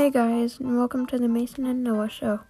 Hey guys, and welcome to the Mason and Noah Show.